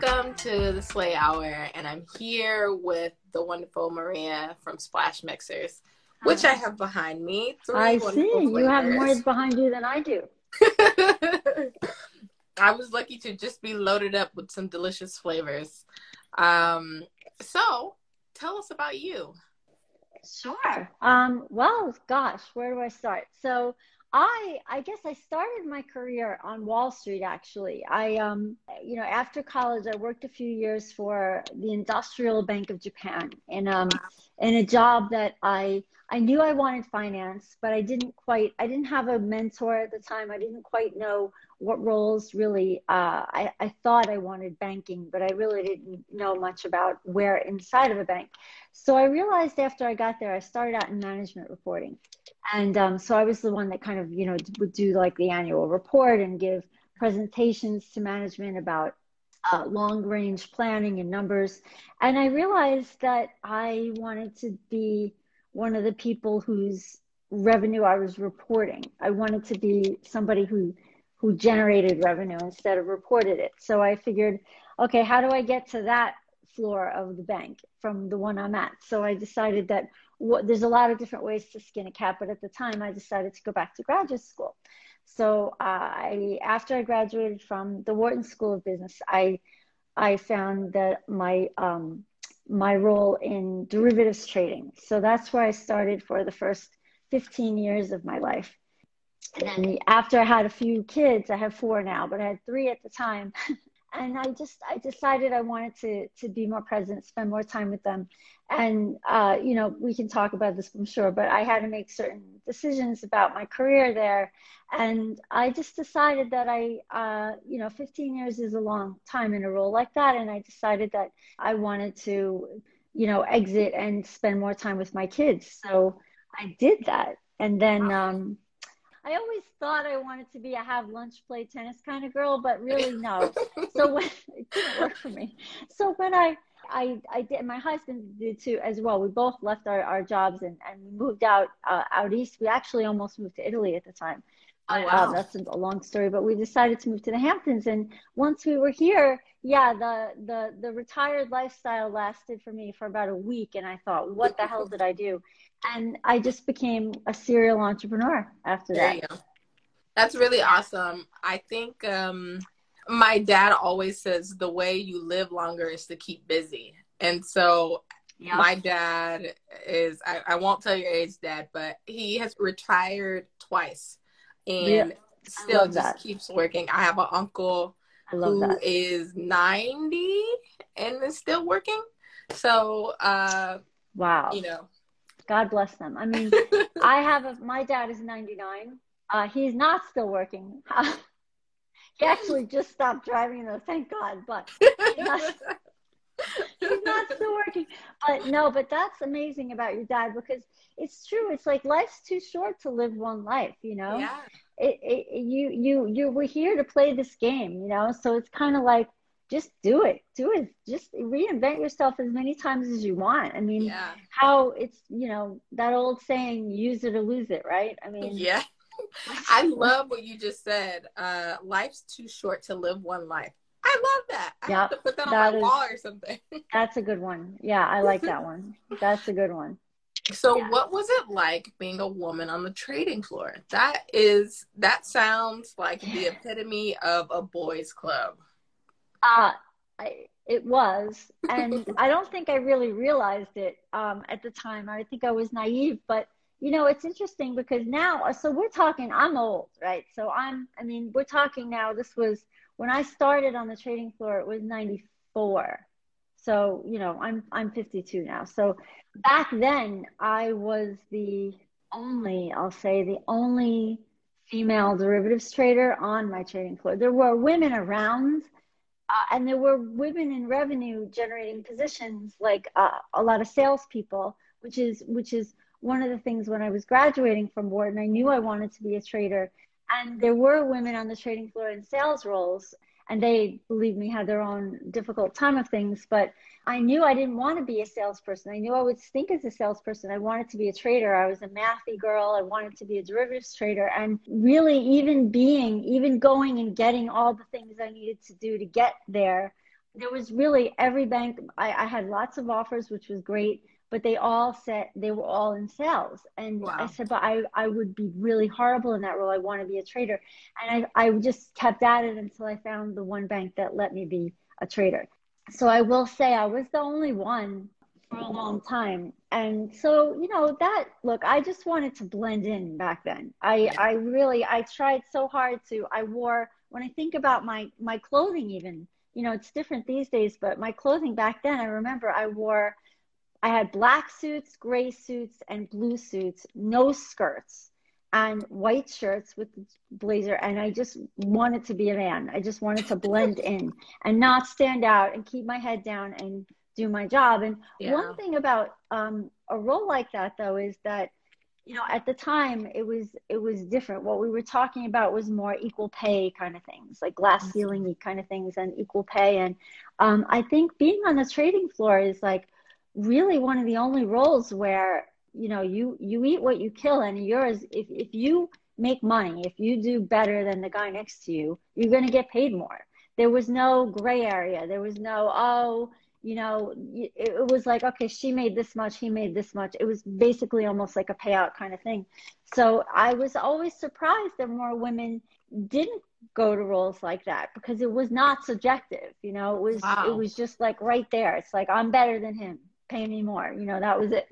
Welcome to the Slay Hour, and I'm here with the wonderful Maria from Splash Mixers, which I have behind me. I see. You have more behind you than I do. I was lucky to just be loaded up with some delicious flavors. Um, so, tell us about you. Sure. Um, well, gosh, where do I start? So, I I guess I started my career on Wall Street actually. I um you know after college I worked a few years for the Industrial Bank of Japan in um in a job that I I knew I wanted finance, but I didn't quite I didn't have a mentor at the time. I didn't quite know what roles really uh, I, I thought I wanted banking, but I really didn't know much about where inside of a bank. So I realized after I got there, I started out in management reporting. And um, so I was the one that kind of, you know, would do like the annual report and give presentations to management about uh, long range planning and numbers. And I realized that I wanted to be one of the people whose revenue I was reporting. I wanted to be somebody who who generated revenue instead of reported it. So I figured, okay, how do I get to that floor of the bank from the one I'm at? So I decided that what, there's a lot of different ways to skin a cat, but at the time I decided to go back to graduate school. So uh, I, after I graduated from the Wharton School of Business, I, I found that my, um, my role in derivatives trading. So that's where I started for the first 15 years of my life. And then after I had a few kids, I have four now, but I had three at the time. and I just I decided I wanted to to be more present, spend more time with them, and uh, you know we can talk about this I'm sure, but I had to make certain decisions about my career there, and I just decided that I uh, you know 15 years is a long time in a role like that, and I decided that I wanted to you know exit and spend more time with my kids, so I did that, and then. Um, I always thought I wanted to be a have lunch, play tennis kind of girl, but really no. so when it didn't work for me. So when I I I did my husband did too as well. We both left our, our jobs and, and moved out uh, out east. We actually almost moved to Italy at the time. Oh, uh, wow. That's a long story, but we decided to move to the Hamptons. And once we were here, yeah, the the the retired lifestyle lasted for me for about a week, and I thought, what the hell did I do? And I just became a serial entrepreneur after there that. That's really awesome. I think um, my dad always says the way you live longer is to keep busy. And so yeah. my dad is, I, I, won't tell your age, dad, but he has retired twice and yeah. still just that. keeps working. I have an uncle who that. is 90 and is still working. So, uh, wow. You know, God bless them. I mean, I have a, my dad is 99. Uh, he's not still working. he actually just stopped driving though, thank God, but he's not, he's not still working. But no, but that's amazing about your dad because it's true. It's like life's too short to live one life, you know? Yeah. It, it, you, you, you were here to play this game, you know? So it's kind of like, just do it. Do it. Just reinvent yourself as many times as you want. I mean yeah. how it's you know that old saying use it or lose it right? I mean yeah. I love what you just said. Uh life's too short to live one life. I love that. I yep, have to put that, that on my is, wall or something. That's a good one. Yeah i like that one. That's a good one. So yeah. what was it like being a woman on the trading floor? That is that sounds like the epitome of a boys club uh, I, it was, and I don't think I really realized it um, at the time. I think I was naive, but you know, it's interesting because now, so we're talking. I'm old, right? So I'm. I mean, we're talking now. This was when I started on the trading floor. It was '94. So you know, I'm I'm 52 now. So back then, I was the only, I'll say, the only female derivatives trader on my trading floor. There were women around uh, and there were women in revenue generating positions like uh, a lot of salespeople, which is which is one of the things when I was graduating from Wharton, I knew I wanted to be a trader, and there were women on the trading floor in sales roles and they believe me had their own difficult time of things but i knew i didn't want to be a salesperson. I knew i would stink as a salesperson. I wanted to be a trader. I was a mathy girl. I wanted to be a derivatives trader. And really even being even going and getting all the things i needed to do to get there there was really every bank. I, I had lots of offers, which was great, but they all said they were all in sales. And wow. I said, but I, I would be really horrible in that role. I want to be a trader. And I, I just kept at it until I found the one bank that let me be a trader. So I will say I was the only one for a long time. And so, you know, that look, I just wanted to blend in back then. I, I really, I tried so hard to, I wore, when I think about my, my clothing, even, you know, it's different these days, but my clothing back then, I remember I wore, I had black suits, gray suits, and blue suits, no skirts, and white shirts with blazer. And I just wanted to be a man. I just wanted to blend in and not stand out and keep my head down and do my job. And yeah. one thing about um, a role like that, though, is that you know at the time it was it was different. What we were talking about was more equal pay kind of things, like glass ceiling kind of things, and equal pay. And um, I think being on the trading floor is like really one of the only roles where you know you you eat what you kill, and yours if if you make money, if you do better than the guy next to you, you're going to get paid more. There was no gray area. There was no oh you know, it was like, okay, she made this much, he made this much. It was basically almost like a payout kind of thing. So I was always surprised that more women didn't go to roles like that because it was not subjective. You know, it was wow. it was just like right there. It's like I'm better than him. Pay me more. You know, that was it.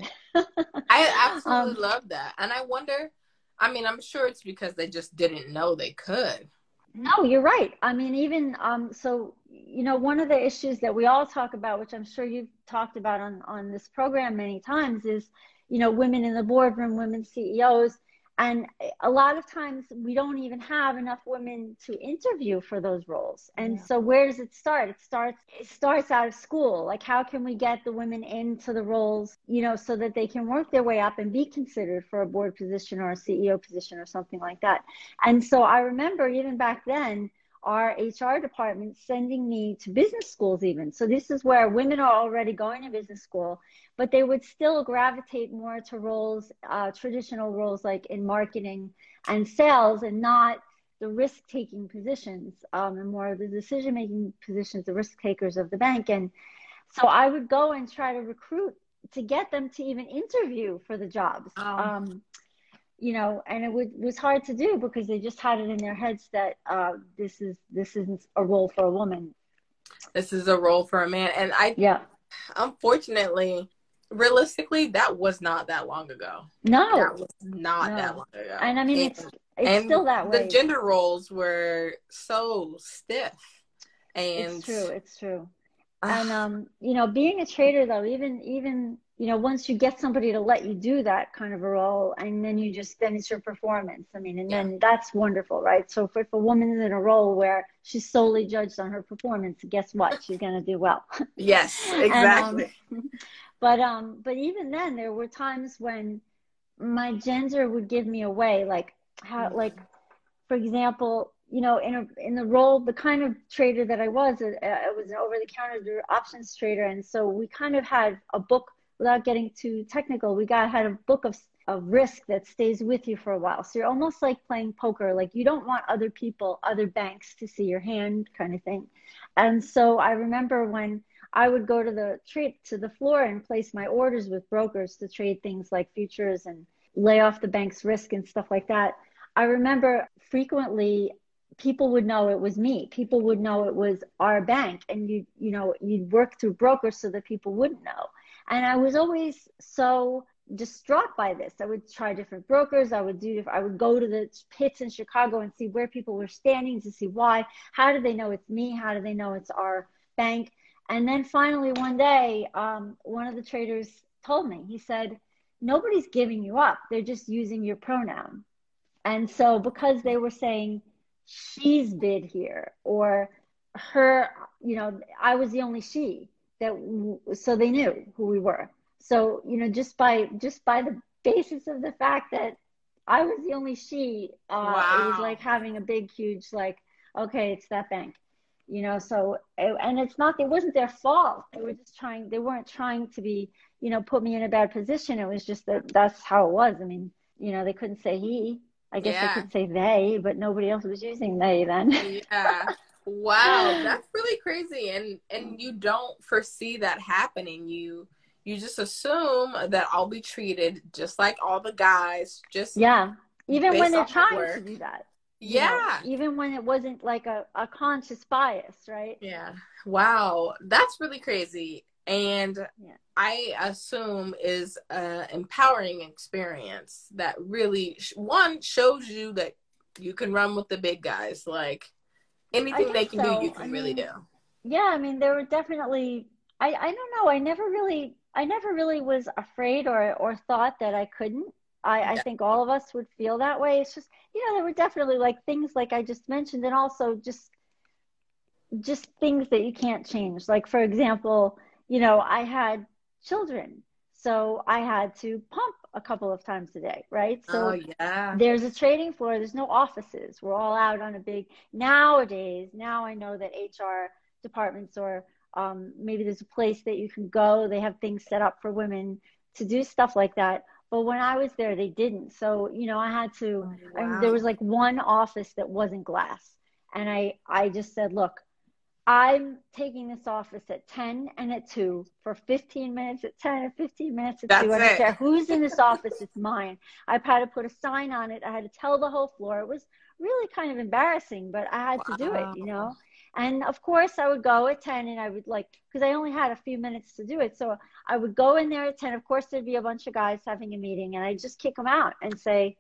I absolutely um, love that, and I wonder. I mean, I'm sure it's because they just didn't know they could. No, you're right. I mean, even um, so, you know, one of the issues that we all talk about, which I'm sure you've talked about on on this program many times, is you know, women in the boardroom, women CEOs, and a lot of times we don't even have enough women to interview for those roles. And yeah. so where does it start? It starts it starts out of school. Like how can we get the women into the roles you know so that they can work their way up and be considered for a board position or a ceo position or something like that? And so i remember even back then our HR department sending me to business schools, even. So, this is where women are already going to business school, but they would still gravitate more to roles, uh, traditional roles like in marketing and sales, and not the risk taking positions um, and more of the decision making positions, the risk takers of the bank. And so, I would go and try to recruit to get them to even interview for the jobs. Oh. Um, you know, and it would, was hard to do because they just had it in their heads that uh, this is this isn't a role for a woman. This is a role for a man, and I yeah. Unfortunately, realistically, that was not that long ago. No, that was not no. that long ago. And I mean, and, it's it's still that way. The gender roles were so stiff, and it's true. It's true. and um, you know, being a trader though, even even you know, once you get somebody to let you do that kind of a role, and then you just then it's your performance. I mean, and yeah. then that's wonderful, right? So if, if a woman's in a role where she's solely judged on her performance, guess what? She's going to do well. Yes, exactly. and, um, but um, but even then, there were times when my gender would give me away, like how, mm-hmm. like, for example, you know, in a, in the role, the kind of trader that I was, uh, I was an over-the-counter options trader, and so we kind of had a book without getting too technical, we got had a book of of risk that stays with you for a while. So you're almost like playing poker. Like you don't want other people, other banks to see your hand kind of thing. And so I remember when I would go to the trade to the floor and place my orders with brokers to trade things like futures and lay off the bank's risk and stuff like that. I remember frequently people would know it was me. People would know it was our bank and you you know, you'd work through brokers so that people wouldn't know. And I was always so distraught by this. I would try different brokers. I would do. I would go to the pits in Chicago and see where people were standing to see why. How do they know it's me? How do they know it's our bank? And then finally, one day, um, one of the traders told me. He said, "Nobody's giving you up. They're just using your pronoun." And so, because they were saying she's bid here or her, you know, I was the only she that so they knew who we were. So you know just by just by the basis of the fact that i was the only she uh wow. it was like having a big huge like okay it's that bank you know so and it's not it wasn't their fault. They were just trying they weren't trying to be you know put me in a bad position. It was just that that's how it was. I mean you know they couldn't say he. I guess yeah. they could say they but nobody else was using they then. Yeah wow, that's really crazy. And and you don't foresee that happening. You you just assume that I'll be treated just like all the guys. Just yeah, even when they're trying to do that. Yeah. know, even when it wasn't like a, a conscious bias, right? Yeah. Wow. That's really crazy. And yeah. I assume is an empowering experience that really, one, shows you that you can run with the big guys. Like anything they can so. do, you can I really mean, do. Yeah. I mean, there were definitely, I, I don't know. I never really, I never really was afraid or, or thought that I couldn't. I, I think all of us would feel that way. It's just, you know, there were definitely like things like I just mentioned, and also just, just things that you can't change. Like, for example, you know, I had children, so I had to pump a couple of times a day, right? So oh, yeah. there's a trading floor. There's no offices. We're all out on a big. Nowadays, now I know that HR departments or um, maybe there's a place that you can go. They have things set up for women to do stuff like that. But when I was there, they didn't. So, you know, I had to, oh, wow. I there was like one office that wasn't glass. And I, I just said, look, I'm taking this office at 10 and at 2 for 15 minutes at 10 and 15 minutes at That's 2. I don't care who's in this office, it's mine. I had to put a sign on it. I had to tell the whole floor. It was really kind of embarrassing, but I had wow. to do it, you know? And of course, I would go at 10 and I would like, because I only had a few minutes to do it. So I would go in there at 10. Of course, there'd be a bunch of guys having a meeting and I'd just kick them out and say,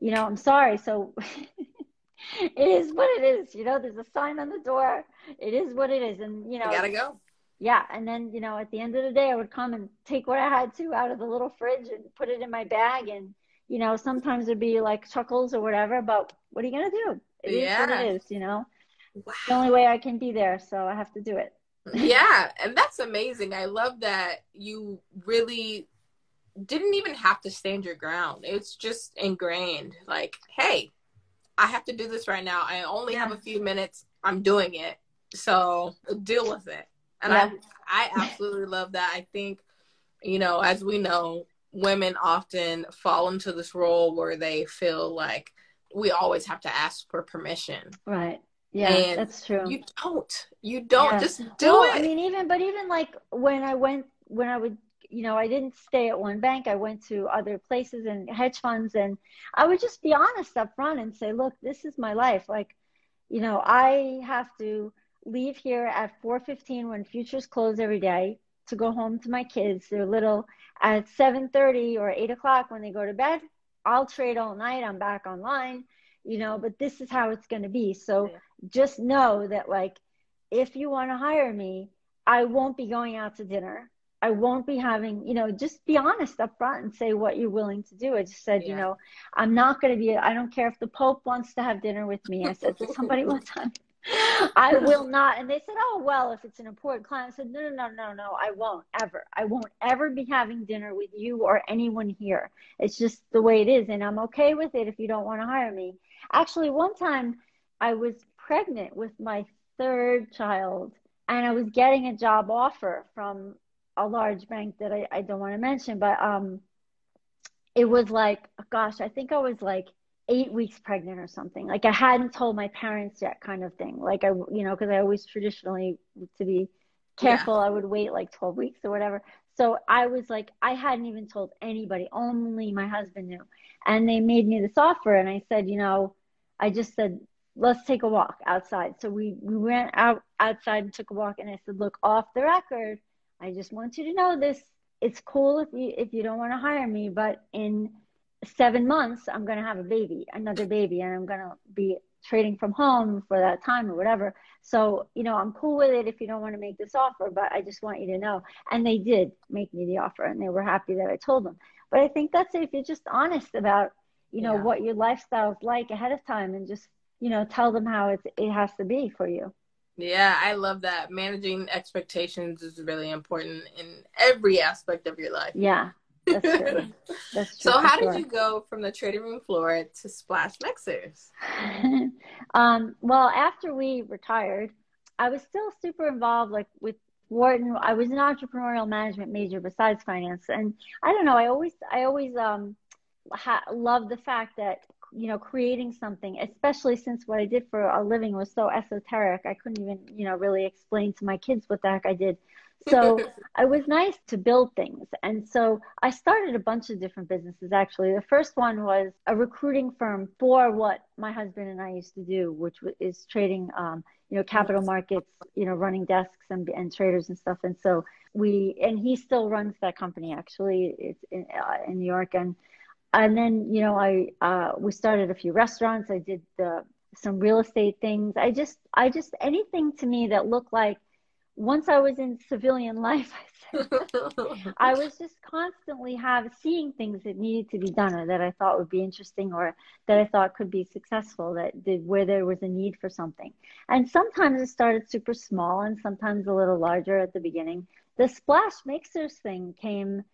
you know, I'm sorry. So it is what it is. You know, there's a sign on the door. It is what it is. And, you know, you gotta go. Yeah. And then, you know, at the end of the day, I would come and take what I had to out of the little fridge and put it in my bag. And, you know, sometimes it'd be like chuckles or whatever, but what are you going to do? It yeah. is what it is, you know? Wow. The only way I can be there, so I have to do it. yeah, and that's amazing. I love that you really didn't even have to stand your ground. It's just ingrained. Like, hey, I have to do this right now. I only yeah. have a few minutes. I'm doing it. So deal with it. And yeah. I I absolutely love that. I think, you know, as we know, women often fall into this role where they feel like we always have to ask for permission. Right. Yeah, and that's true. You don't. You don't. Yeah. Just do well, it. I mean, even but even like when I went when I would you know, I didn't stay at one bank. I went to other places and hedge funds, and I would just be honest up front and say, look, this is my life. Like, you know, I have to leave here at 4:15 when futures close every day to go home to my kids. They're little at 7:30 or 8 o'clock when they go to bed. I'll trade all night. I'm back online, you know. But this is how it's going to be. So. Yeah just know that like if you want to hire me i won't be going out to dinner i won't be having you know just be honest up front and say what you're willing to do i just said yeah. you know i'm not going to be i don't care if the pope wants to have dinner with me i said to somebody one time I will not. And they said, oh, well, if it's an important client, I said, no, no, no, no, no, I won't ever. I won't ever be having dinner with you or anyone here. It's just the way it is. And I'm okay with it if you don't want to hire me. Actually, one time I was pregnant with my third child and I was getting a job offer from a large bank that I, I don't want to mention, but um, it was like, gosh, I think I was like eight weeks pregnant or something. Like I hadn't told my parents yet, kind of thing. Like I, you know, because I always traditionally, to be careful, yeah. I would wait like 12 weeks or whatever. So I was like, I hadn't even told anybody, only my husband knew. And they made me this offer. And I said, you know, I just said, let's take a walk outside. So we, we went out outside and took a walk and I said, look, off the record, I just want you to know this. It's cool if you if you don't want to hire me, but in seven months I'm gonna have a baby, another baby, and I'm gonna be trading from home for that time or whatever. So, you know, I'm cool with it if you don't want to make this offer, but I just want you to know. And they did make me the offer and they were happy that I told them. But I think that's it. If you're just honest about, you know, yeah. what your lifestyle is like ahead of time and just you know tell them how it's it has to be for you yeah i love that. Managing expectations is really important in every aspect of your life. Yeah that's true. That's true so how sure. did you go from the trading room floor to splash mixers um, well after we retired i was still super involved like with wharton. I was an entrepreneurial management major besides finance. And i don't know i always i always um ha- love the fact that you know, creating something, especially since what I did for a living was so esoteric. I couldn't even, you know, really explain to my kids what the heck I did. So it was nice to build things. And so I started a bunch of different businesses actually. The first one was a recruiting firm for what my husband and I used to do, which is trading, um, you know, capital markets, you know, running desks and, and traders and stuff. And so we, and he still runs that company actually. It's in, uh, in New York. And and then you know i uh, we started a few restaurants. I did the some real estate things. I just i just anything to me that looked like once i was in civilian life I, was just constantly have seeing things that needed to be done or that i thought would be interesting or that i thought could be successful that did where there was a need for something. And sometimes it started super small and sometimes a little larger at the beginning. The splash mixers thing came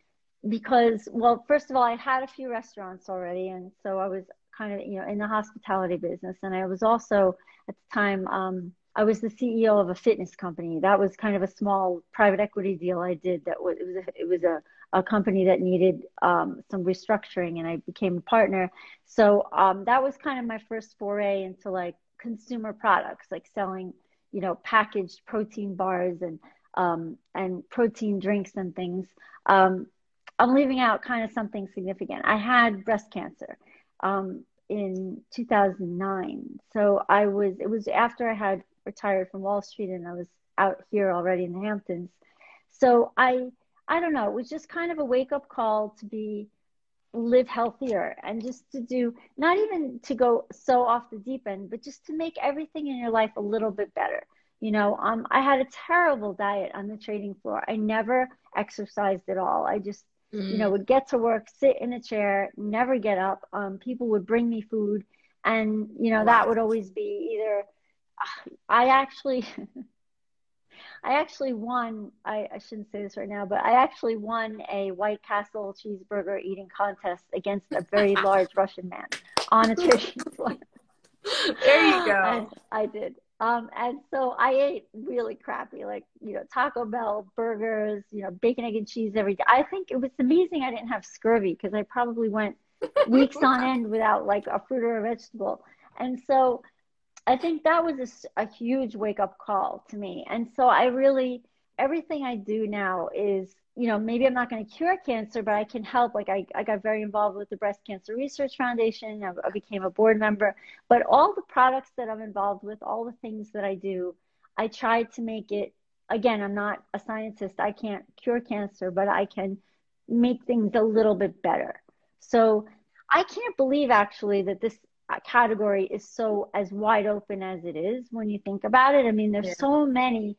because well first of all i had a few restaurants already and so i was kind of you know in the hospitality business. And i was also at the time um, i was the ceo of a fitness company. That was kind of a small private equity deal i did that was it was a, it was a, a company that needed um, some restructuring and i became a partner. So um, that was kind of my first foray into like consumer products like selling you know packaged protein bars and um, and protein drinks and things. Um, I'm leaving out kind of something significant. I had breast cancer um, in 2009. So I was, it was after I had retired from Wall Street and I was out here already in the Hamptons. So I, I don't know, it was just kind of a wake up call to be, live healthier and just to do, not even to go so off the deep end, but just to make everything in your life a little bit better. You know, um, I had a terrible diet on the trading floor. I never exercised at all. I just mm. you know, would get to work, sit in a chair, never get up. Um, people would bring me food. And, you know, wow. that would always be either, I actually, I actually won, I, I shouldn't say this right now, but I actually won a White Castle cheeseburger eating contest against a very large Russian man on a floor. There you go. I, I did. Um, and so I ate really crappy, like, you know, Taco Bell burgers, you know, bacon, egg, and cheese every day. I think it was amazing I didn't have scurvy because I probably went weeks on end without like a fruit or a vegetable. And so I think that was a, a huge wake up call to me. And so I really, everything I do now is you know, maybe I'm not going to cure cancer, but I can help. Like I, I got very involved with the Breast Cancer Research Foundation. I, I became a board member. But all the products that I'm involved with, all the things that I do, I try to make it. Again, I'm not a scientist. I can't cure cancer, but I can make things a little bit better. So I can't believe actually that this category is so as wide open as it is when you think about it. I mean, there's yeah. so many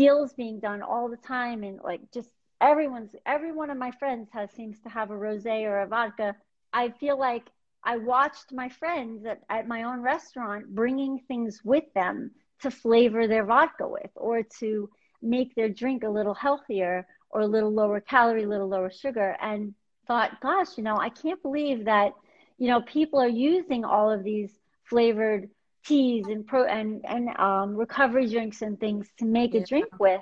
deals being done all the time and like just everyone's every one of my friends has seems to have a rosé or a vodka. I feel like I watched my friends at, at my own restaurant bringing things with them to flavor their vodka with or to make their drink a little healthier or a little lower calorie, a little lower sugar and thought, gosh, you know, I can't believe that, you know, people are using all of these flavored teas and pro and, and um, recovery drinks and things to make yeah. a drink with.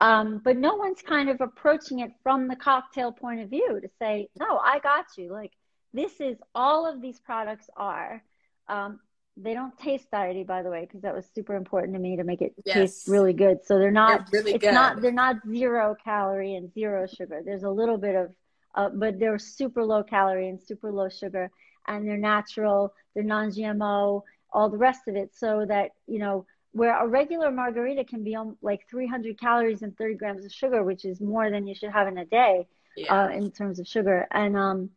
Um, but no one's kind of approaching it from the cocktail point of view to say, no, I got you. Like this is all of these products are. Um, they don't taste diety, by the way, because that was super important to me to make it yes. taste really good. So they're not. They're really it's good. not. They're not zero calorie and zero sugar. There's a little bit of, uh, but they're super low calorie and super low sugar, and they're natural. They're non-GMO. All the rest of it, so that you know where a regular margarita can be on like 300 calories and 30 grams of sugar, which is more than you should have in a day yeah. uh, in terms of sugar. And, um,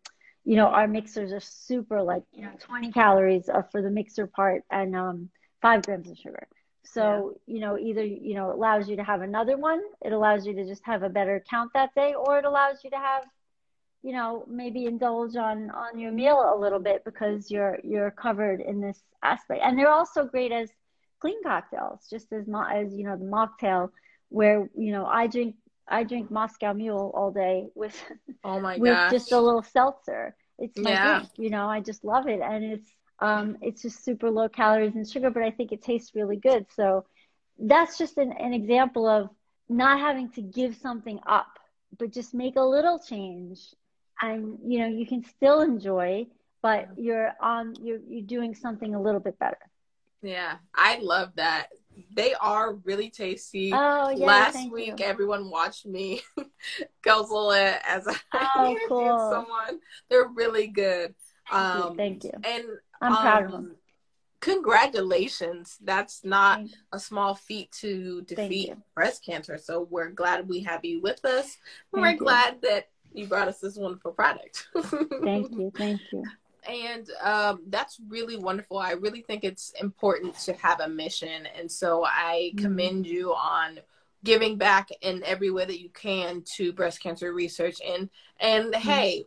you know, our mixers are super like, you know, 20 calories uh, for the mixer part and um, five grams of sugar. So, yeah. you know, either, you know, it allows you to have another one, it allows you to just have a better count that day, or it allows you to have, you know, maybe indulge on on your meal a little bit because you're you're covered in this aspect. And they're also great as clean cocktails, just as mo- as you know the mocktail, where you know I drink I drink Moscow Mule all day with oh my with gosh. just a little seltzer. It's my yeah. drink, you know. I just love it, and it's um it's just super low calories and sugar, but I think it tastes really good. So that's just an, an example of not having to give something up, but just make a little change, and you know you can still enjoy but you're on you're you're doing something a little bit better. Yeah, I love that. They are really tasty. Oh, yeah, Last week, you. everyone watched me guzzle it as I oh, cool. someone. They're really good. Thank um, you. Thank you. And I'm um, proud of them. Congratulations. That's not a small feat to defeat breast cancer. So we're glad we have you with us. Thank we're you. glad that you brought us this wonderful product. thank you. Thank you and um, that's really wonderful. I really think it's important to have a mission, and so I mm-hmm. commend you on giving back in every way that you can to breast cancer research. And and mm-hmm. hey,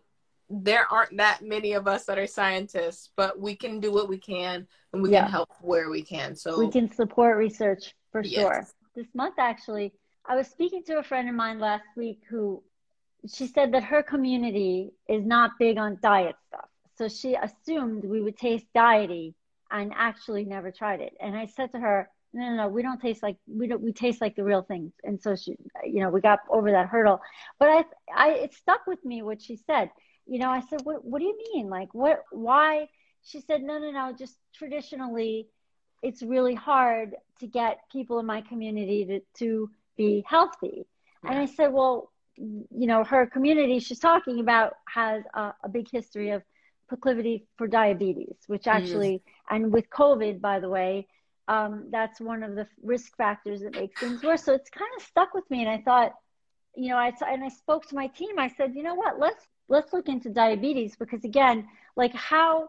there aren't that many of us that are scientists, but we can do what we can, and we yeah. can help where we can. So we can support research for yes. sure. This month, actually, I was speaking to a friend of mine last week who she said that her community is not big on diet stuff so she assumed we would taste diety and actually never tried it. And I said to her, no, no, no, we don't taste like we don't we taste like the real things. And so she, you know, we got over that hurdle. But I, I, it stuck with me what she said. You know, I said, what, what do you mean? Like, what, why? She said, no, no, no. Just traditionally, it's really hard to get people in my community to to be healthy. Yeah. And I said, well, you know, her community she's talking about has a, a big history of proclivity for diabetes, which mm-hmm. actually, mm. and with COVID, by the way, um, that's one of the risk factors that makes things worse. So it's kind of stuck with me, and I thought, you know, I and I spoke to my team. I said, you know what, let's let's look into diabetes because again, like how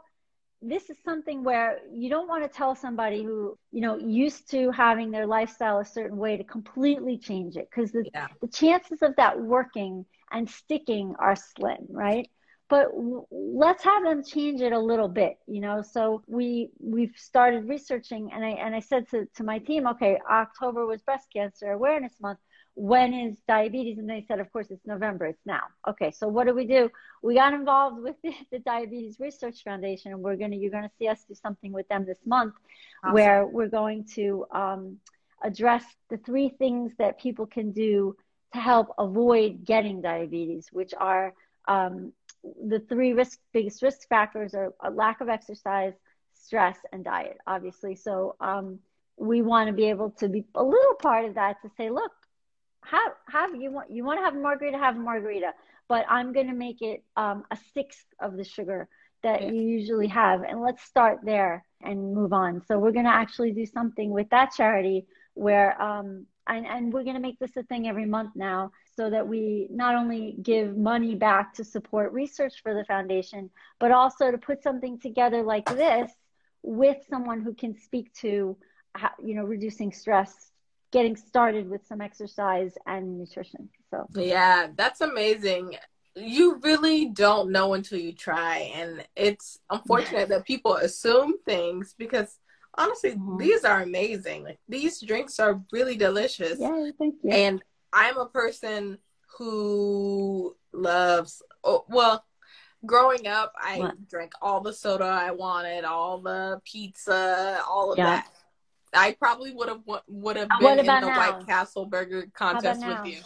this is something where you don't want to tell somebody who you know used to having their lifestyle a certain way to completely change it because the, yeah. the chances of that working and sticking are slim right? But let's have them change it a little bit you know? So we we've started researching and i and i said to, to my team okay october was breast cancer awareness month when is diabetes and they said of course it's november it's now okay so what do we do we got involved with the, the diabetes research foundation and we're going to you're going to see us do something with them this month awesome. where we're going to um, address the three things that people can do to help avoid getting diabetes which are um, the three risk biggest risk factors are a lack of exercise, stress, and diet, obviously. So um, we want to be able to be a little part of that to say, look, have have you want you want to have margarita, have margarita, but I'm going to make it um, a sixth of the sugar that yeah. you usually have, and let's start there and move on. So we're going to actually do something with that charity where um, and, and we're going to make this a thing every month now so that we not only give money back to support research for the foundation, but also to put something together like this with someone who can speak to, you know, reducing stress, getting started with some exercise and nutrition. So, yeah, that's amazing. You really don't know until you try. And it's unfortunate that people assume things because honestly, mm-hmm. these are amazing. Like, these drinks are really delicious. Yeah, thank you. And I'm a person who loves, oh, well, growing up, I what? drank all the soda I wanted, all the pizza, all of yeah. that. I probably would have would have been in the now? White Castle burger contest with you.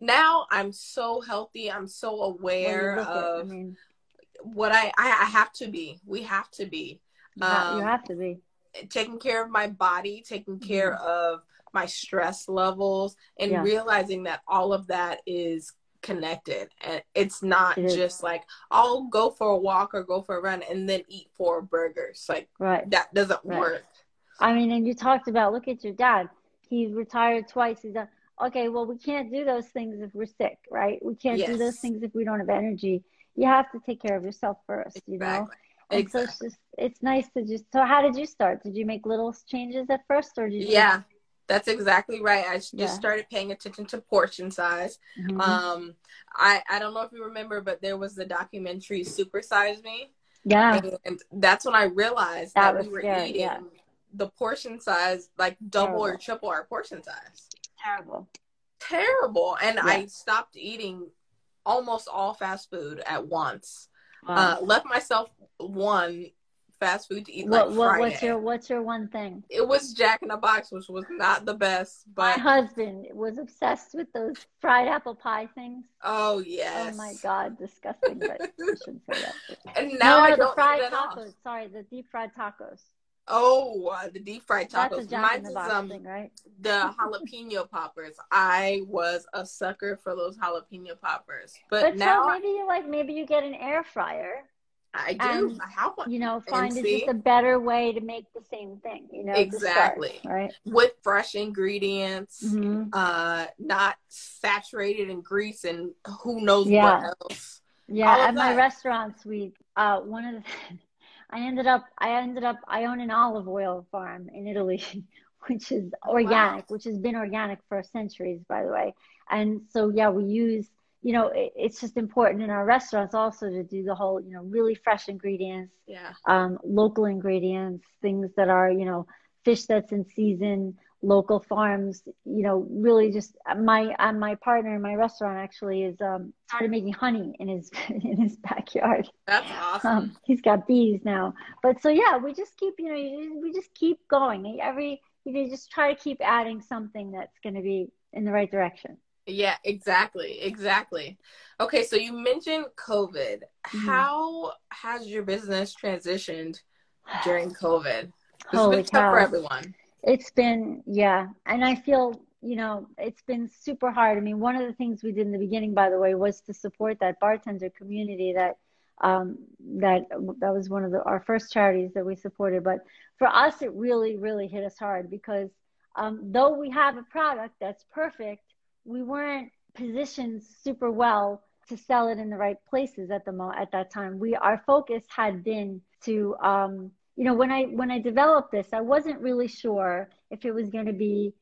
Now I'm so healthy. I'm so aware of I mean, what I, I, I have to be. We have to be. You, um, you have to be taking care of my body, taking care mm-hmm. of my stress levels and yeah. realizing that all of that is connected and it's not it just like I'll go for a walk or go for a run and then eat four burgers like right that doesn't right. work I mean and you talked about look at your dad he's retired twice he's done okay well we can't do those things if we're sick right we can't yes. do those things if we don't have energy you have to take care of yourself first exactly. you know and exactly. so it's just it's nice to just so how did you start did you make little changes at first or did you yeah that's exactly right. I just yeah. started paying attention to portion size. Mm-hmm. Um, I I don't know if you remember, but there was the documentary Super Size Me. Yeah, and that's when I realized that, that we were eating yeah. The portion size like double Terrible. or triple our portion size. Terrible. Terrible, and yeah. I stopped eating almost all fast food at once. Uh, left myself one fast food to eat what, like what. What's your What's your one thing? It was Jack in the Box, which was not the best. But my husband was obsessed with those fried apple pie things. Oh yes. Oh my god, disgusting! But I shouldn't say that. And now no, I no, don't the fried tacos. Sorry, the deep fried tacos. Oh, uh, the deep fried tacos. Jack Mine in the um thing, right? the jalapeno poppers. I was a sucker for those jalapeno poppers, but, But now so maybe you like maybe you get an air fryer. I do. and, I have one You know, find see? just a better way to make the same thing. You know, to start, Exactly. right. with fresh ingredients, hmm uh, not saturated in grease and who knows Yeah. what else. Yeah, at my that. restaurants, we uh one of the I ended up I ended up I own an olive oil farm in Italy, which is organic, which has been organic for centuries, by the way. And so yeah, we use you know it, it's just important in our restaurants also to do the whole you know really fresh ingredients, Yeah. um, local ingredients, things that are you know fish that's in season, local farms. You know, really just my uh, my partner in my restaurant actually is um, started making honey in his in his backyard. That's awesome. Um, he's got bees now, but so yeah, we just keep you know you- we just keep going. Every you know just try to keep adding something that's going to be in the right direction. Yeah, exactly. Exactly. Okay, so you mentioned COVID. Mhm. How has your business transitioned during COVID? It's Holy been tough for everyone. It's been, yeah. And I feel, you know, it's been super hard. I mean, one of the things we did in the beginning, by the way, was to support that bartender community that, um, that, that was one of the, our first charities that we supported. But for us, it really, really hit us hard because, um, though we have a product that's perfect, we weren't positioned super well to sell it in the right places at the mo at that time. We, our focus had been to, um, you know when i when i developed this i wasn't really sure if it was going to be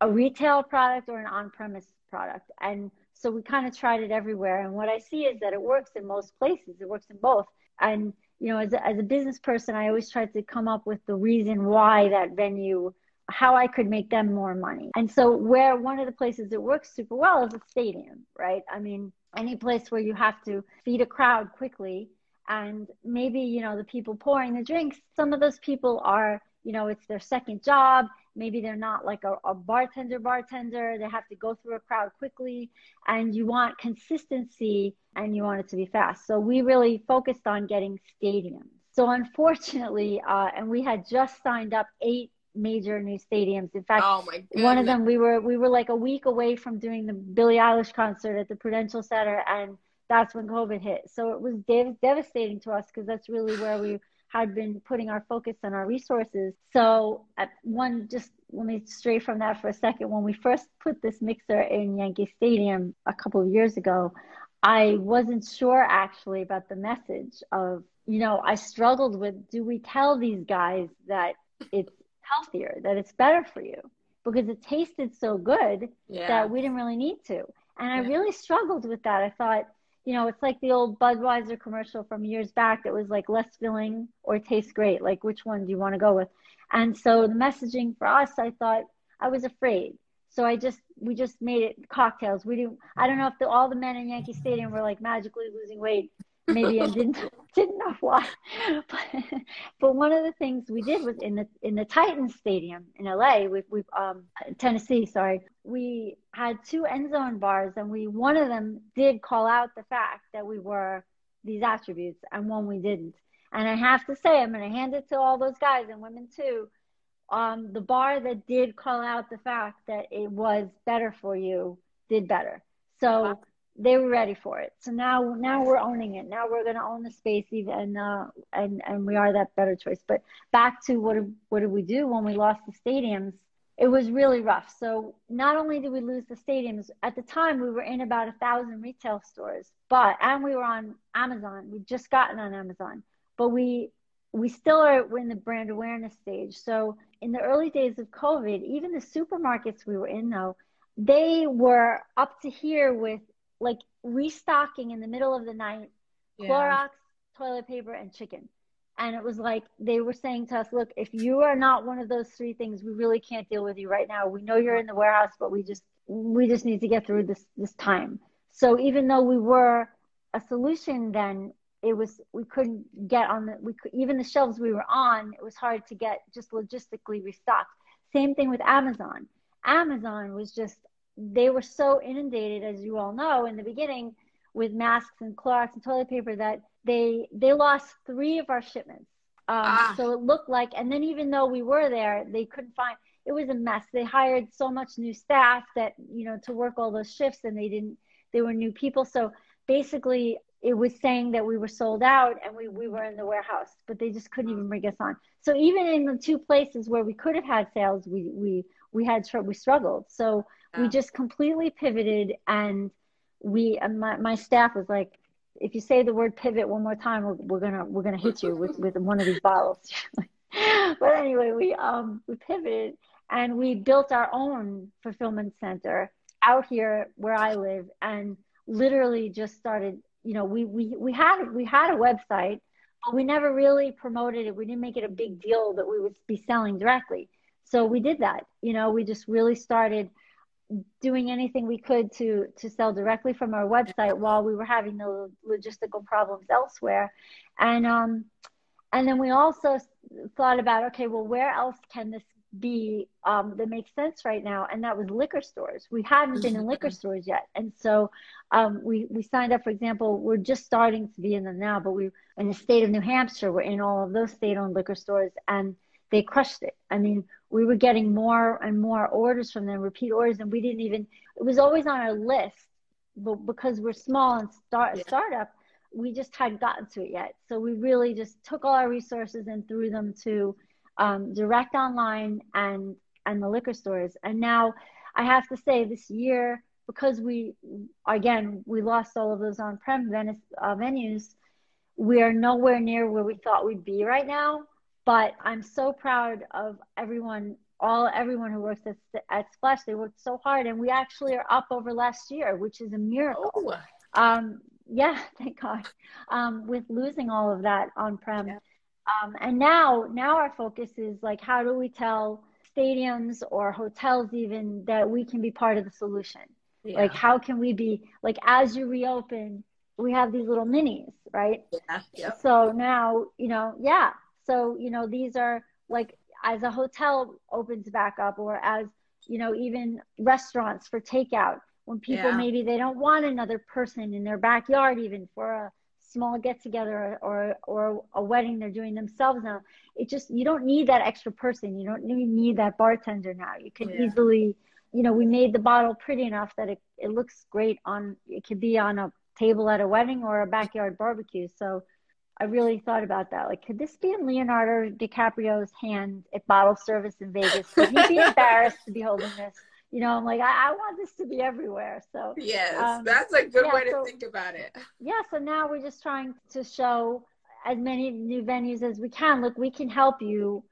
a retail product or an on-premise product. And so we kind of tried it everywhere. And what i see is that it works in most places. It works in both. And you know as a, as a business person i always tried to come up with the reason why that venue how i could make them more money. And so where one of the places it works super well is a stadium right? I mean any place where you have to feed a crowd quickly and maybe you know the people pouring the drinks some of those people are you know it's their second job. Maybe they're not like a, a, bartender bartender. They have to go through a crowd quickly and you want consistency and you want it to be fast. So we really focused on getting stadiums. So unfortunately uh, and we had just signed up eight major new stadiums. In fact Oh one of them we were we were like a week away from doing the billie eilish concert at the prudential center and that's when COVID hit. So it was dev- devastating to us because that's really where we had been putting our focus and our resources. So at one, just let me stray from that for a second. When we first put this mixer in Yankee Stadium a couple of years ago, I wasn't sure actually about the message of, you know, I struggled with, do we tell these guys that it's healthier, that it's better for you? Because it tasted so good yeah. that we didn't really need to. And I really struggled with that. I thought, you know, it's like the old Budweiser commercial from years back that was like less filling or tastes great. Like, which one do you want to go with? And so the messaging for us, I thought I was afraid. So I just, we just made it cocktails. We didn't, I don't know if the, all the men in Yankee Stadium were like magically losing weight. Maybe I didn't, didn't know why. But, but one of the things we did was in the, in the Titans Stadium in LA, we, we, um, Tennessee, sorry, we had two end zone bars and we one of them did call out the fact that we were these attributes and one we didn't and i have to say i'm going to hand it to all those guys and women too um, the bar that did call out the fact that it was better for you did better so Wow. They were ready for it so now now we're owning it now we're going to own the space even uh, and and we are that better choice but back to what did, what did we do when we lost the stadiums it was really rough. So not only did we lose the stadiums, at the time we were in about a thousand retail stores, but and we were on Amazon. We'd just gotten on Amazon, but we we still are we're in the brand awareness stage. So in the early days of COVID, even the supermarkets we were in though, they were up to here with like restocking in the middle of the night, Yeah. Clorox, toilet paper, and chicken. And it was like they were saying to us, look, if you are not one of those three things, we really can't deal with you right now. We know you're in the warehouse, but we just we just need to get through this this time. So even though we were a solution then it was we couldn't get on the we could even the shelves we were on it was hard to get just logistically restocked same thing with amazon amazon was just they were so inundated as you all know in the beginning with masks and Clorox and toilet paper that they they lost three of our shipments um, ah. so it looked like and then even though we were there they couldn't find it was a mess they hired so much new staff that you know to work all those shifts and they didn't they were new people so basically it was saying that we were sold out and we, we were in the warehouse, but they just couldn't even bring us on. So even in the two places where we could have had sales, we we we had we struggled. So yeah. we just completely pivoted, and we and my my staff was like, if you say the word pivot one more time, we're, we're gonna we're gonna hit you with with one of these bottles. but anyway, we um we pivoted and we built our own fulfillment center out here where I live, and literally just started you know, we, we, we had, we had a website, but we never really promoted it. We didn't make it a big deal that we would be selling directly. So we did that, you know, we just really started doing anything we could to to sell directly from our website while we were having the logistical problems elsewhere and um and then we also thought about okay well where else can this be um, that makes sense right now, and that was liquor stores. We hadn't been in liquor stores yet, and so um, we we signed up. For example, we're just starting to be in them now, but we in the state of New Hampshire, we're in all of those state-owned liquor stores, and they crushed it. I mean, we were getting more and more orders from them, repeat orders, and we didn't even. It was always on our list, but because we're small and start yeah. startup, we just hadn't gotten to it yet. So we really just took all our resources and threw them to um, direct online and and the liquor stores. And now I have to say this year because we again we lost all of those on-prem uh, venues, we are nowhere near where we thought we'd be right now. But I'm so proud of everyone, all everyone who works at, at Splash. They worked so hard, and we actually are up over last year, which is a miracle. Oh. Um, yeah, thank God. Um, with losing all of that on-prem. Yeah. Um, and now, now our focus is like, how do we tell stadiums or hotels even that we can be part of the solution? Yeah. Like, how can we be like as you reopen? We have these little minis, right? Yeah. Yep. So now, you know, yeah. So you know, these are like as a hotel opens back up, or as you know, even restaurants for takeout when people yeah. maybe they don't want another person in their backyard even for a small get together or or a wedding they're doing themselves now it just you don't need that extra person you don't even need that bartender now you can yeah. easily you know we made the bottle pretty enough that it, it looks great on it could be on a table at a wedding or a backyard barbecue so i really thought about that like could this be in leonardo dicaprio's hand at bottle service in vegas could he be embarrassed to be holding this you know, I'm like, I, I want this to be everywhere. So yes, um, that's a good yeah, way to so, think about it. Yeah. So now we're just trying to show as many new venues as we can. Look, we can help you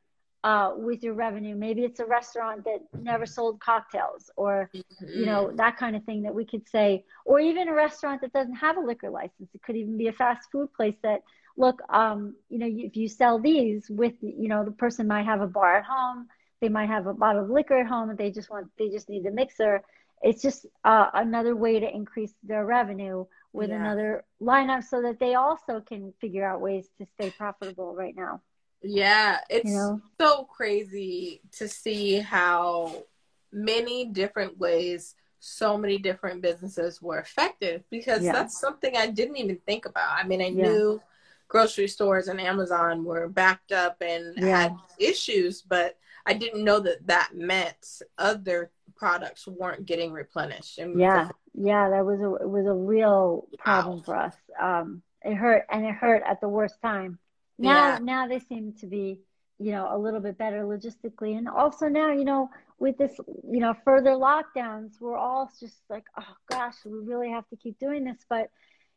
uh, with your revenue. Maybe it's a restaurant that never sold cocktails, or mm-hmm. you know mm-hmm. that kind of thing that we could say, or even a restaurant that doesn't have a liquor license. It could even be a fast food place that look, um, you know, if you sell these with, you know, the person might have a bar at home they might have a bottle of liquor at home and they just want they just need the mixer it's just uh, another way to increase their revenue with yeah. another lineup so that they also can figure out ways to stay profitable right now yeah it's you know? so crazy to see how many different ways so many different businesses were affected because yeah. that's something I didn't even think about. I mean, I yeah. knew grocery stores and Amazon were backed up and yeah. had issues, but I didn't know that that meant other products weren't getting replenished. And yeah, yeah, that was a it was a real problem wow. for us. Um, it hurt, and it hurt at the worst time. Now, yeah. now they seem to be, you know, a little bit better logistically, and also now, you know, with this, you know, further lockdowns, we're all just like, oh gosh, we really have to keep doing this, but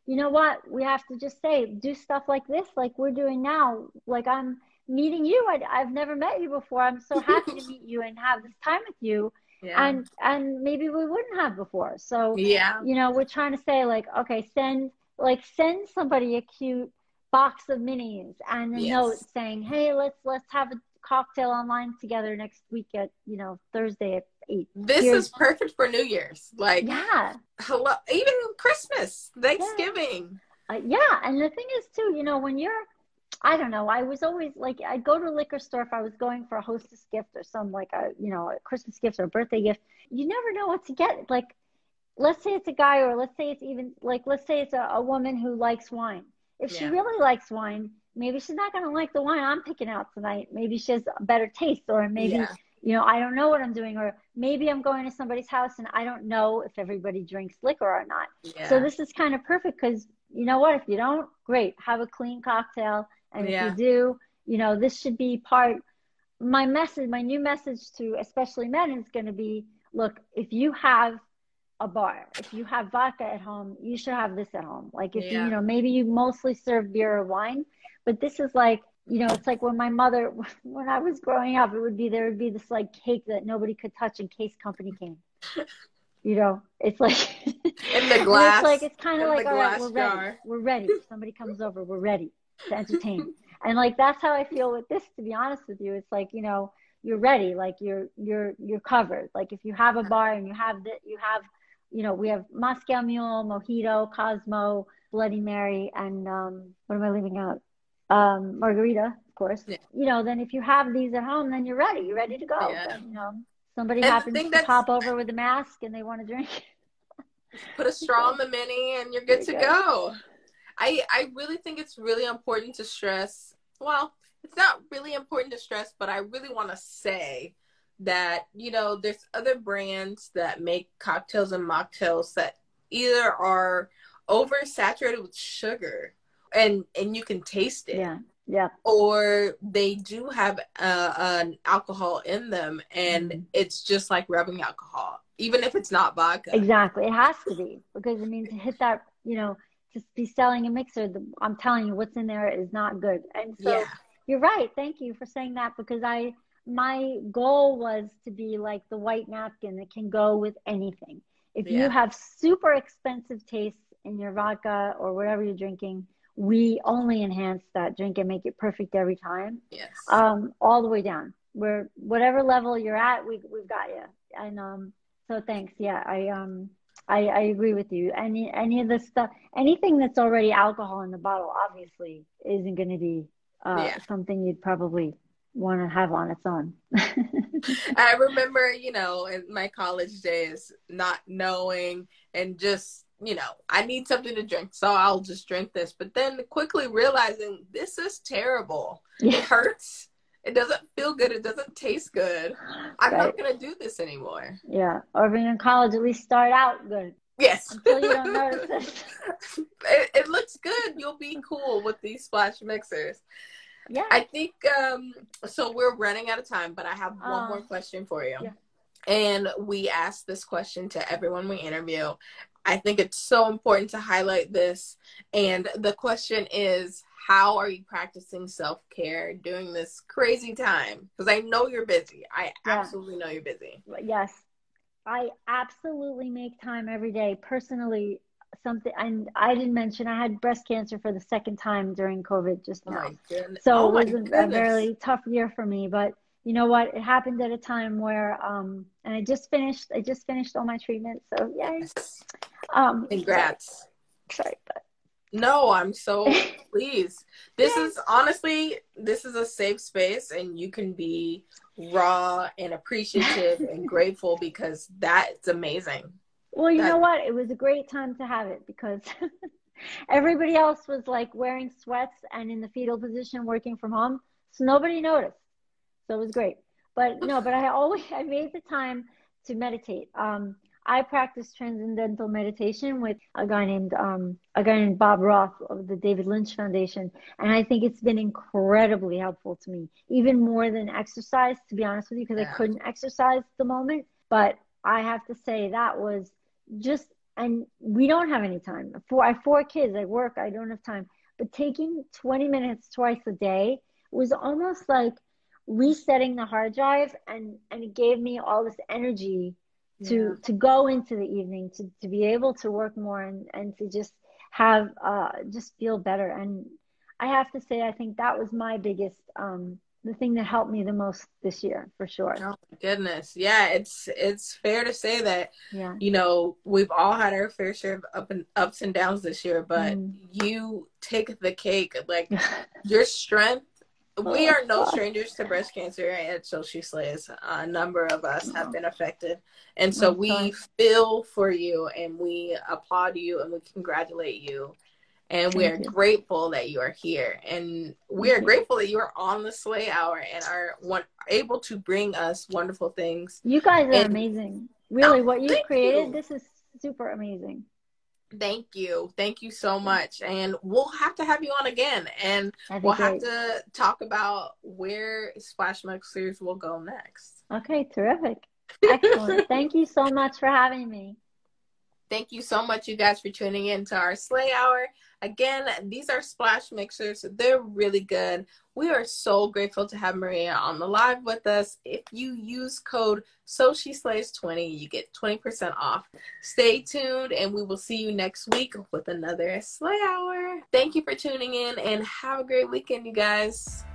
you know what? We have to just say, do stuff like this, like we're doing now. Like I'm meeting you. I, have never met you before. I'm so happy to meet you and have this time with you. Yeah. And and maybe we wouldn't have before. So yeah, you know, we're trying to say like, okay, send like send somebody a cute box of minis and a yes. note saying, hey, let's let's have a cocktail online together next week at you know Thursday at eight. This Here's, is perfect for New Year's. Like yeah, hello, even Christmas, Thanksgiving. Yeah. Uh, yeah, and the thing is too, you know, when you're, I don't know, I was always like, I'd go to a liquor store if I was going for a hostess gift or some like a, you know, a Christmas gift or a birthday gift. You never know what to get. Like, let's say it's a guy, or let's say it's even like, let's say it's a, a woman who likes wine. If yeah. she really likes wine, maybe she's not going to like the wine I'm picking out tonight. Maybe she has a better taste, or maybe. Yeah you know, I don't know what I'm doing, or maybe I'm going to somebody's house and I don't know if everybody drinks liquor or not. Yeah. So this is kind of perfect because you know what? If you don't, great, have a clean cocktail. And yeah. if you do, you know, this should be part. My message, my new message to especially men is going to be look, if you have a bar, if you have vodka at home, you should have this at home. Like if yeah. you, you know, maybe you mostly serve beer or wine, but this is like you know, it's like when my mother, when I was growing up, it would be there would be this like cake that nobody could touch in case company came. You know, it's like in the glass. it's like it's kind of like all right, we're jar. ready. We're ready. If somebody comes over, we're ready to entertain. and like that's how I feel with this. To be honest with you, it's like you know you're ready. Like you're you're you're covered. Like if you have a bar and you have that, you have you know we have Moscow Mule, Mojito, Cosmo, Bloody Mary, and um, what am I leaving out? um, margarita, of course. Yeah. You know, then if you have these at home, then you're ready. You're ready to go. Yeah. you know, somebody and happens to pop over with a mask and they want to drink. Put a straw in the mini and you're good to go. go. I I really think it's really important to stress. Well, it's not really important to stress, but I really want to say that you know there's other brands that make cocktails and mocktails that either are oversaturated with sugar and and you can taste it. Yeah. Yeah. Or they do have uh, an alcohol in them, and mm it's just like rubbing alcohol, even if it's not vodka. Exactly, it has to be because I mean to hit that, you know, to be selling a mixer, the, I'm telling you, what's in there is not good. And so yeah. you're right. Thank you for saying that because I my goal was to be like the white napkin that can go with anything. If yeah. you have super expensive tastes in your vodka or whatever you're drinking, we only enhance that drink and make it perfect every time. Yes. Um, all the way down. Where whatever level you're at, we we've got you. And um, so thanks. Yeah, I um, I, I agree with you. Any any of the stuff, anything that's already alcohol in the bottle, obviously isn't going to be uh, yeah. something you'd probably want to have on its own. I remember, you know, in my college days, not knowing and just you know, I need something to drink, so I'll just drink this. But then quickly realizing this is terrible. Yeah. It hurts. It doesn't feel good. It doesn't taste good. I'm right. not going to do this anymore. Yeah. Or being in college, at least start out good. Yes. Until you don't notice it. it. It looks good. You'll be cool with these splash mixers. Yeah. I think um so we're running out of time, but I have one uh, more question for you. Yeah. And we ask this question to everyone we interview. I think it's so important to highlight this. And the question is, how are you practicing self care during this crazy time? Because I know you're busy. I yeah. absolutely know you're busy. Yes. I absolutely make time every day. Personally, something and I didn't mention I had breast cancer for the second time during COVID just now. Oh so oh it was a, a very tough year for me, but you know what? It happened at a time where, um, and I just finished, I just finished all my treatment. So yay. Um, Congrats. Sorry, but. No, I'm so pleased. This is honestly, this is a safe space and you can be raw and appreciative and grateful because that's amazing. Well, you that, know what? It was a great time to have it because everybody else was like wearing sweats and in the fetal position working from home. So nobody noticed. So it was great. But no, but I always I made the time to meditate. Um, I practice transcendental meditation with a guy named um, a guy named Bob Roth of the David Lynch Foundation, and I think it's been incredibly helpful to me, even more than exercise. To be honest with you, because yeah. I couldn't exercise at the moment, but I have to say that was just and we don't have any time. For I have four kids, I work, I don't have time. But taking 20 minutes twice a day was almost like resetting the hard drive and and it gave me all this energy to yeah. to go into the evening to to be able to work more and and to just have uh just feel better and i have to say i think that was my biggest um the thing that helped me the most this year for sure. Oh my goodness. Yeah, it's it's fair to say that yeah. you know, we've all had our fair share of up and ups and downs this year, but mm. you take the cake. Like your strength we oh, are no strangers to breast cancer at So She Slays. A number of us have been affected. And so we feel for you and we applaud you and we congratulate you and we are grateful that you are here. And we are grateful that you are on the Slay Hour and are one, able to bring us wonderful things. You guys are and, amazing. Really, oh, what you created, you. this is super amazing. Thank you. Thank you so much. And we'll have to have you on again. And we'll great. have to talk about where Splash Mixers will go next. Okay, terrific. Excellent. Thank you so much for having me. Thank you so much, you guys, for tuning in to our Slay Hour. Again, these are splash mixers. They're really good. We are so grateful to have Maria on the live with us. If you use code So She Slays 20, you get 20% off. Stay tuned and we will see you next week with another Slay Hour. Thank you for tuning in and have a great weekend, you guys.